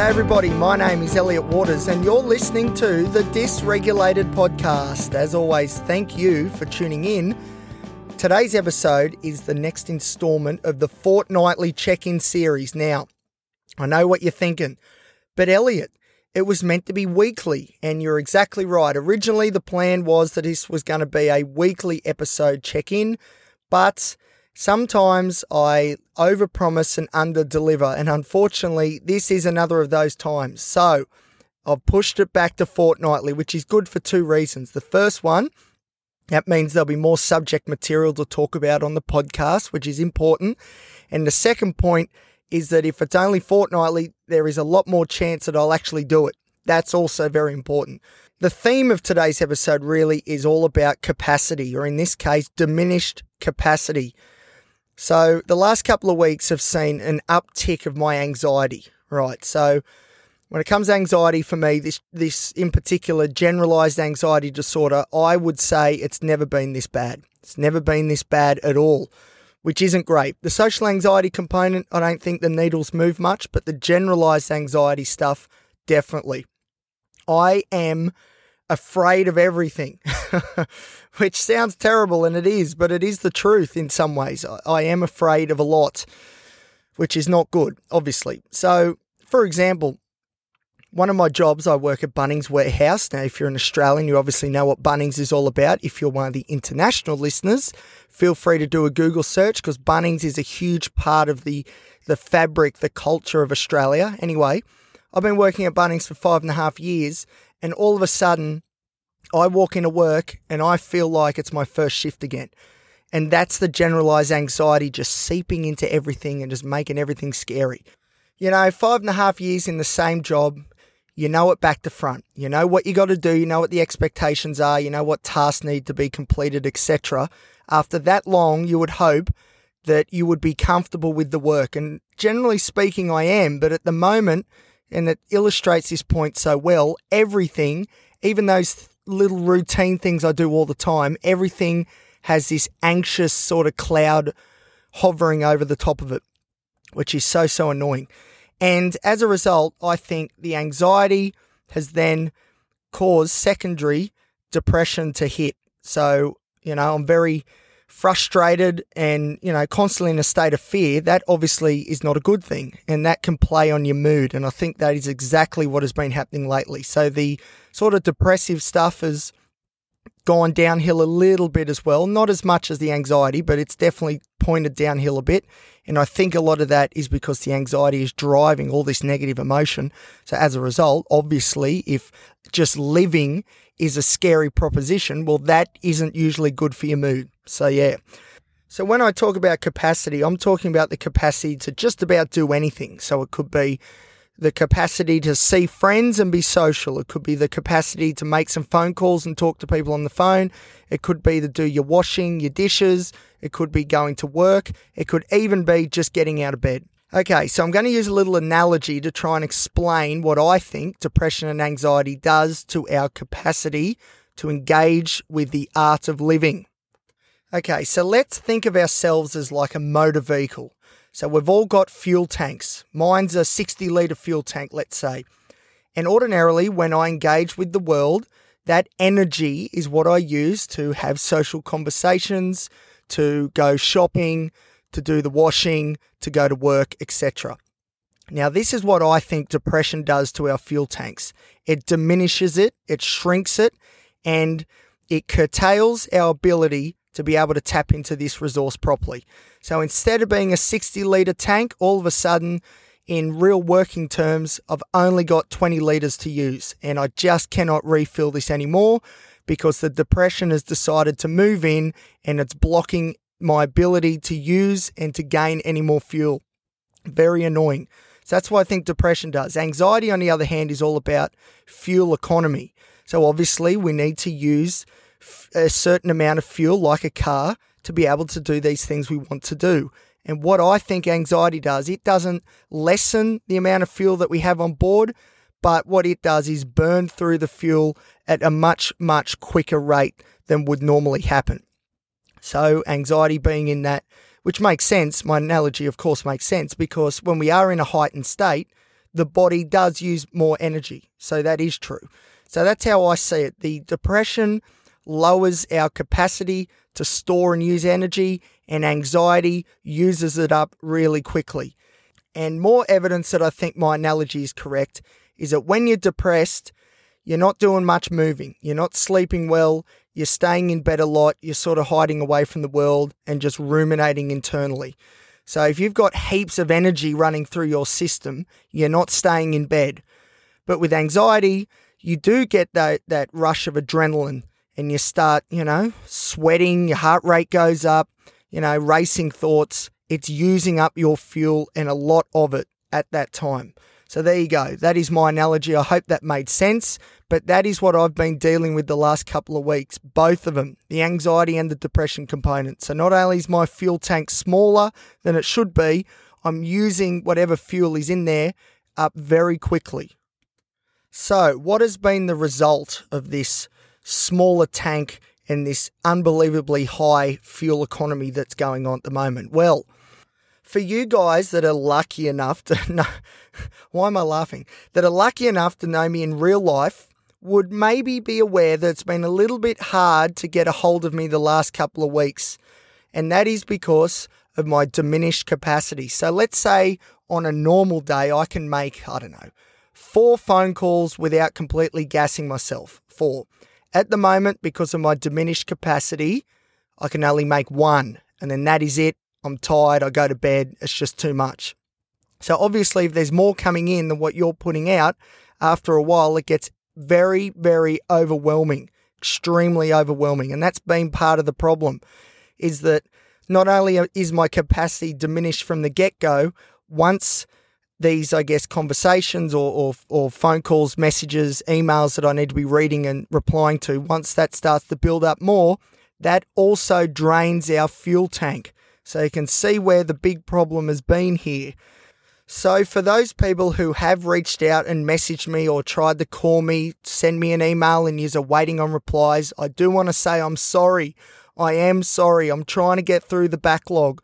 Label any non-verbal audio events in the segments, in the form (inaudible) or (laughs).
G'day, everybody. My name is Elliot Waters, and you're listening to the Dysregulated Podcast. As always, thank you for tuning in. Today's episode is the next installment of the fortnightly check in series. Now, I know what you're thinking, but Elliot, it was meant to be weekly, and you're exactly right. Originally, the plan was that this was going to be a weekly episode check in, but sometimes I overpromise and underdeliver, and unfortunately, this is another of those times. So I've pushed it back to fortnightly, which is good for two reasons. The first one, that means there'll be more subject material to talk about on the podcast, which is important. And the second point is that if it's only fortnightly, there is a lot more chance that I'll actually do it. That's also very important. The theme of today's episode really is all about capacity, or in this case, diminished capacity. So, the last couple of weeks have seen an uptick of my anxiety, right? So, when it comes to anxiety for me, this this in particular generalized anxiety disorder, I would say it's never been this bad. It's never been this bad at all which isn't great. The social anxiety component, I don't think the needles move much, but the generalized anxiety stuff, definitely. I am afraid of everything, (laughs) which sounds terrible, and it is, but it is the truth in some ways. I am afraid of a lot, which is not good, obviously. So, for example, one of my jobs, I work at Bunnings Warehouse. Now, if you're an Australian, you obviously know what Bunnings is all about. If you're one of the international listeners, feel free to do a Google search because Bunnings is a huge part of the, the fabric, the culture of Australia. Anyway, I've been working at Bunnings for five and a half years, and all of a sudden, I walk into work and I feel like it's my first shift again. And that's the generalized anxiety just seeping into everything and just making everything scary. You know, five and a half years in the same job, you know it back to front. You know what you got to do. You know what the expectations are. You know what tasks need to be completed, etc. After that long, you would hope that you would be comfortable with the work. And generally speaking, I am. But at the moment, and it illustrates this point so well, everything, even those little routine things I do all the time, everything has this anxious sort of cloud hovering over the top of it, which is so, so annoying. And as a result, I think the anxiety has then caused secondary depression to hit. So, you know, I'm very frustrated and, you know, constantly in a state of fear. That obviously is not a good thing and that can play on your mood. And I think that is exactly what has been happening lately. So the sort of depressive stuff has gone downhill a little bit as well. Not as much as the anxiety, but it's definitely pointed downhill a bit. And I think a lot of that is because the anxiety is driving all this negative emotion. So as a result, obviously, if just living is a scary proposition, well, that isn't usually good for your mood. So yeah. So when I talk about capacity, I'm talking about the capacity to just about do anything. So it could be the capacity to see friends and be social. It could be the capacity to make some phone calls and talk to people on the phone. It could be to do your washing, your dishes. It could be going to work. It could even be just getting out of bed. Okay, so I'm going to use a little analogy to try and explain what I think depression and anxiety does to our capacity to engage with the art of living. Okay, so let's think of ourselves as like a motor vehicle. So we've all got fuel tanks. Mine's a 60 litre fuel tank, let's say. And ordinarily, when I engage with the world, that energy is what I use to have social conversations, to go shopping, to do the washing, to go to work, etc. Now, this is what I think depression does to our fuel tanks it diminishes it, it shrinks it, and it curtails our ability to be able to tap into this resource properly. So instead of being a 60 litre tank, all of a sudden, in real working terms, I've only got 20 litres to use and I just cannot refill this anymore because the depression has decided to move in and it's blocking my ability to use and to gain any more fuel. Very annoying. So that's what I think depression does. Anxiety, on the other hand, is all about fuel economy. So obviously, we need to use a certain amount of fuel, like a car, to be able to do these things we want to do. And what I think anxiety does, it doesn't lessen the amount of fuel that we have on board, but what it does is burn through the fuel at a much, much quicker rate than would normally happen. So, anxiety being in that, which makes sense, my analogy, of course, makes sense because when we are in a heightened state, the body does use more energy. So that is true. So that's how I see it. The depression lowers our capacity to store and use energy, and anxiety uses it up really quickly. And more evidence that I think my analogy is correct is that when you're depressed, you're not doing much moving, you're not sleeping well, you're staying in bed a lot, you're sort of hiding away from the world and just ruminating internally. So if you've got heaps of energy running through your system, you're not staying in bed. But with anxiety, you do get that, that rush of adrenaline and you start, you know, sweating, your heart rate goes up, you know, racing thoughts. It's using up your fuel and a lot of it at that time. So there you go. That is my analogy. I hope that made sense. But that is what I've been dealing with the last couple of weeks, both of them, the anxiety and the depression component. So not only is my fuel tank smaller than it should be, I'm using whatever fuel is in there up very quickly. So, what has been the result of this smaller tank and this unbelievably high fuel economy that's going on at the moment? Well, for you guys that are lucky enough to (laughs) know, why am I laughing? That are lucky enough to know me in real life would maybe be aware that it's been a little bit hard to get a hold of me the last couple of weeks. And that is because of my diminished capacity. So let's say on a normal day, I can make, I don't know, four phone calls without completely gassing myself. Four. At the moment, because of my diminished capacity, I can only make one, and then that is it. I'm tired, I go to bed, it's just too much. So, obviously, if there's more coming in than what you're putting out, after a while it gets very, very overwhelming, extremely overwhelming. And that's been part of the problem is that not only is my capacity diminished from the get go, once these, I guess, conversations or, or, or, phone calls, messages, emails that I need to be reading and replying to, once that starts to build up more, that also drains our fuel tank. So you can see where the big problem has been here. So, for those people who have reached out and messaged me or tried to call me, send me an email, and you're waiting on replies, I do want to say I'm sorry. I am sorry. I'm trying to get through the backlog.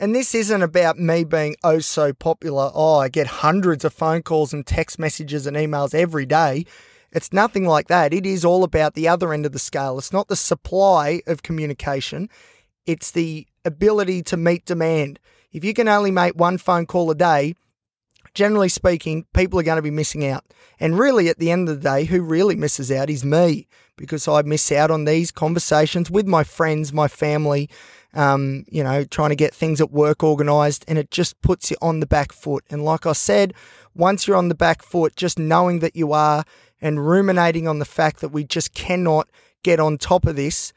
And this isn't about me being oh so popular. Oh, I get hundreds of phone calls and text messages and emails every day. It's nothing like that. It is all about the other end of the scale. It's not the supply of communication, it's the ability to meet demand. If you can only make one phone call a day, generally speaking, people are going to be missing out. And really, at the end of the day, who really misses out is me because I miss out on these conversations with my friends, my family, um, you know, trying to get things at work organized, and it just puts you on the back foot. And like I said, once you're on the back foot, just knowing that you are and ruminating on the fact that we just cannot get on top of this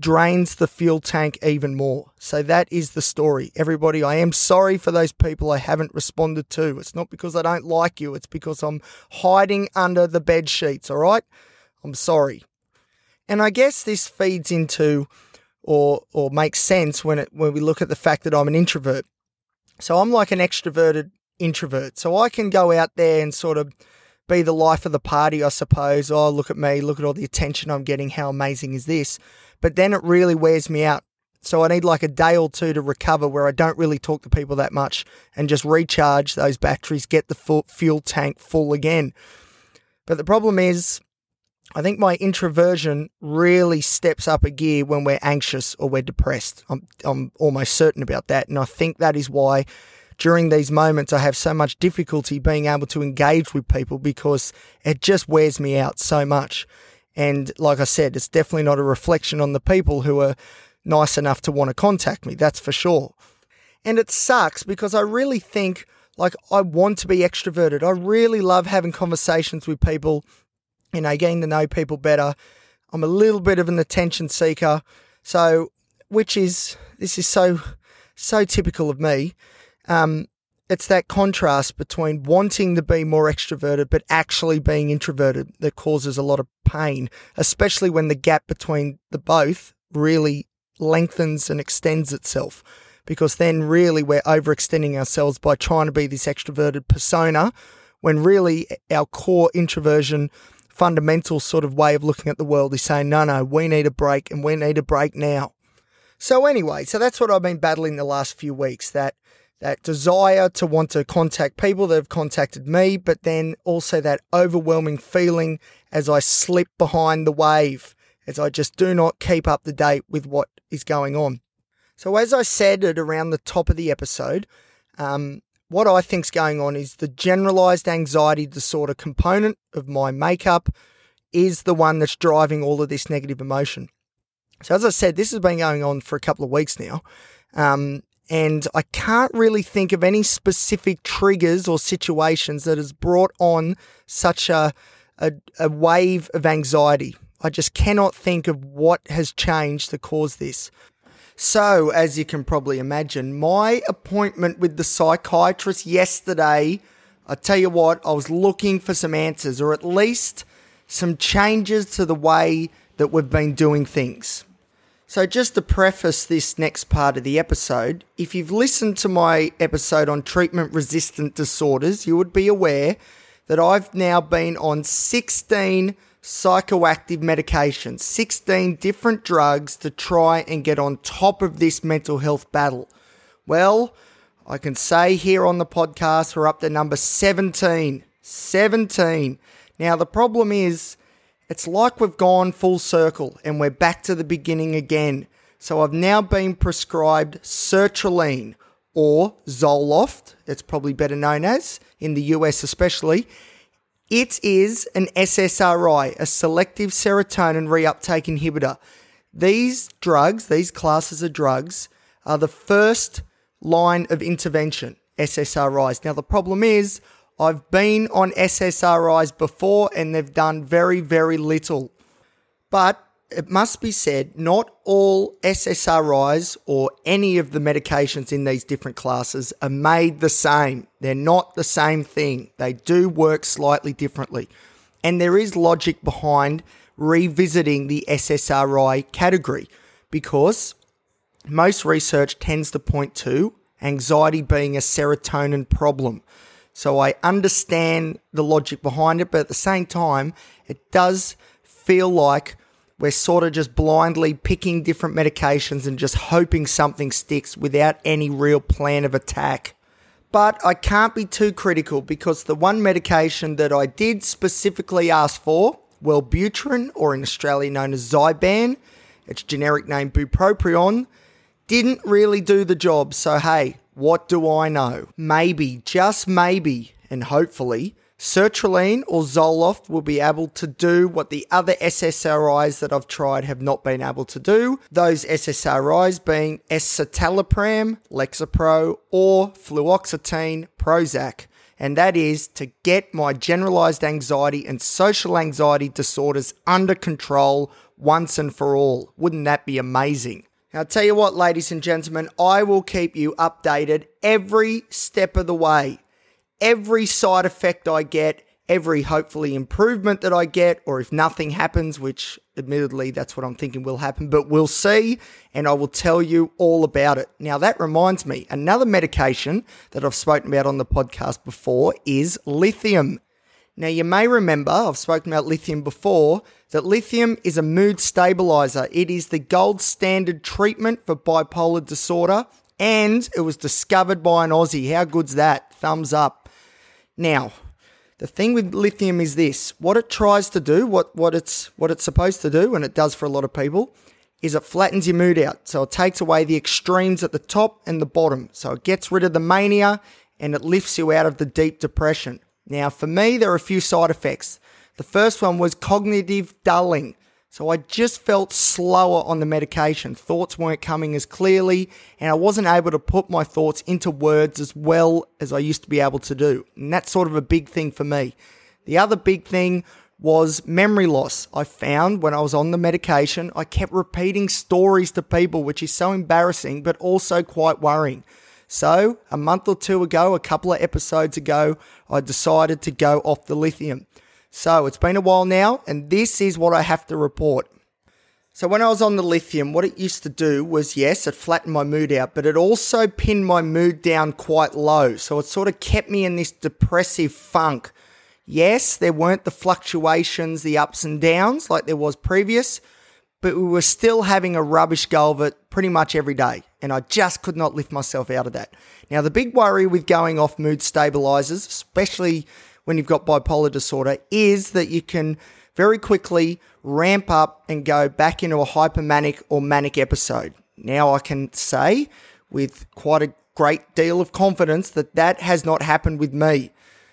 drains the fuel tank even more. So that is the story. Everybody, I am sorry for those people I haven't responded to. It's not because I don't like you, it's because I'm hiding under the bed sheets, all right? I'm sorry. And I guess this feeds into or or makes sense when it when we look at the fact that I'm an introvert. So I'm like an extroverted introvert. So I can go out there and sort of be the life of the party, I suppose. Oh, look at me, look at all the attention I'm getting. How amazing is this? but then it really wears me out. So I need like a day or two to recover where I don't really talk to people that much and just recharge those batteries, get the fuel tank full again. But the problem is, I think my introversion really steps up a gear when we're anxious or we're depressed. I'm, I'm almost certain about that. And I think that is why during these moments I have so much difficulty being able to engage with people because it just wears me out so much. And like I said, it's definitely not a reflection on the people who are nice enough to want to contact me, that's for sure. And it sucks because I really think like I want to be extroverted. I really love having conversations with people, you know, getting to know people better. I'm a little bit of an attention seeker. So, which is, this is so, so typical of me. Um, it's that contrast between wanting to be more extroverted but actually being introverted that causes a lot of pain, especially when the gap between the both really lengthens and extends itself. Because then, really, we're overextending ourselves by trying to be this extroverted persona when really our core introversion, fundamental sort of way of looking at the world is saying, no, no, we need a break and we need a break now. So, anyway, so that's what I've been battling the last few weeks that that desire to want to contact people that have contacted me, but then also that overwhelming feeling as I slip behind the wave, as I just do not keep up to date with what is going on. So, as I said at around the top of the episode, um, what I think's going on is the generalized anxiety disorder component of my makeup is the one that's driving all of this negative emotion. So, as I said, this has been going on for a couple of weeks now. Um, and I can't really think of any specific triggers or situations that has brought on such a, a, a wave of anxiety. I just cannot think of what has changed to cause this. So, as you can probably imagine, my appointment with the psychiatrist yesterday, I tell you what, I was looking for some answers or at least some changes to the way that we've been doing things. So, just to preface this next part of the episode, if you've listened to my episode on treatment resistant disorders, you would be aware that I've now been on 16 psychoactive medications, 16 different drugs to try and get on top of this mental health battle. Well, I can say here on the podcast we're up to number 17. 17. Now, the problem is, it's like we've gone full circle and we're back to the beginning again. So I've now been prescribed sertraline or Zoloft, it's probably better known as, in the US especially. It is an SSRI, a selective serotonin reuptake inhibitor. These drugs, these classes of drugs, are the first line of intervention, SSRIs. Now, the problem is, I've been on SSRIs before and they've done very, very little. But it must be said, not all SSRIs or any of the medications in these different classes are made the same. They're not the same thing. They do work slightly differently. And there is logic behind revisiting the SSRI category because most research tends to point to anxiety being a serotonin problem. So I understand the logic behind it, but at the same time, it does feel like we're sort of just blindly picking different medications and just hoping something sticks without any real plan of attack. But I can't be too critical because the one medication that I did specifically ask for, Wellbutrin, or in Australia known as Zyban, its generic name bupropion, didn't really do the job. So hey, what do I know? Maybe, just maybe, and hopefully, sertraline or Zoloft will be able to do what the other SSRIs that I've tried have not been able to do. Those SSRIs being escitalopram, Lexapro, or fluoxetine, Prozac. And that is to get my generalized anxiety and social anxiety disorders under control once and for all. Wouldn't that be amazing? Now, I'll tell you what, ladies and gentlemen, I will keep you updated every step of the way every side effect I get, every hopefully improvement that I get, or if nothing happens, which admittedly that's what I'm thinking will happen, but we'll see, and I will tell you all about it. Now, that reminds me, another medication that I've spoken about on the podcast before is lithium. Now, you may remember, I've spoken about lithium before, that lithium is a mood stabilizer. It is the gold standard treatment for bipolar disorder, and it was discovered by an Aussie. How good's that? Thumbs up. Now, the thing with lithium is this: what it tries to do, what what it's what it's supposed to do, and it does for a lot of people, is it flattens your mood out. So it takes away the extremes at the top and the bottom. So it gets rid of the mania and it lifts you out of the deep depression. Now, for me, there are a few side effects. The first one was cognitive dulling. So I just felt slower on the medication. Thoughts weren't coming as clearly, and I wasn't able to put my thoughts into words as well as I used to be able to do. And that's sort of a big thing for me. The other big thing was memory loss. I found when I was on the medication, I kept repeating stories to people, which is so embarrassing, but also quite worrying. So, a month or two ago, a couple of episodes ago, I decided to go off the lithium. So it's been a while now, and this is what I have to report. So when I was on the lithium, what it used to do was yes, it flattened my mood out, but it also pinned my mood down quite low. So it sort of kept me in this depressive funk. Yes, there weren't the fluctuations, the ups and downs like there was previous, but we were still having a rubbish go of it pretty much every day. and I just could not lift myself out of that. Now, the big worry with going off mood stabilizers, especially when you've got bipolar disorder, is that you can very quickly ramp up and go back into a hypomanic or manic episode. Now, I can say with quite a great deal of confidence that that has not happened with me.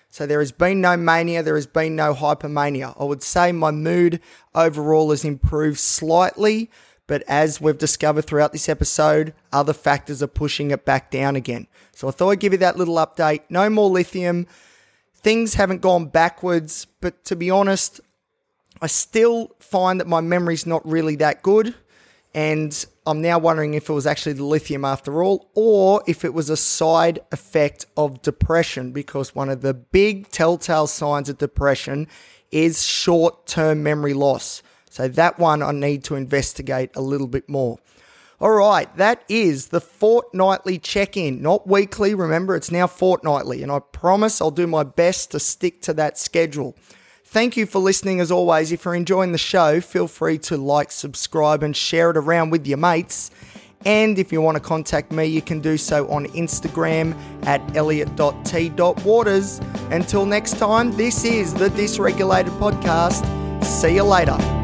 So there has been no mania, there has been no hypomania. I would say my mood overall has improved slightly, but as we've discovered throughout this episode, other factors are pushing it back down again. So I thought I'd give you that little update. No more lithium. Things haven't gone backwards, but to be honest, I still find that my memory's not really that good. And I'm now wondering if it was actually the lithium after all, or if it was a side effect of depression, because one of the big telltale signs of depression is short term memory loss. So that one I need to investigate a little bit more. All right, that is the fortnightly check in, not weekly. Remember, it's now fortnightly, and I promise I'll do my best to stick to that schedule. Thank you for listening as always. If you're enjoying the show, feel free to like, subscribe, and share it around with your mates. And if you want to contact me, you can do so on Instagram at elliot.t.waters. Until next time, this is the Dysregulated Podcast. See you later.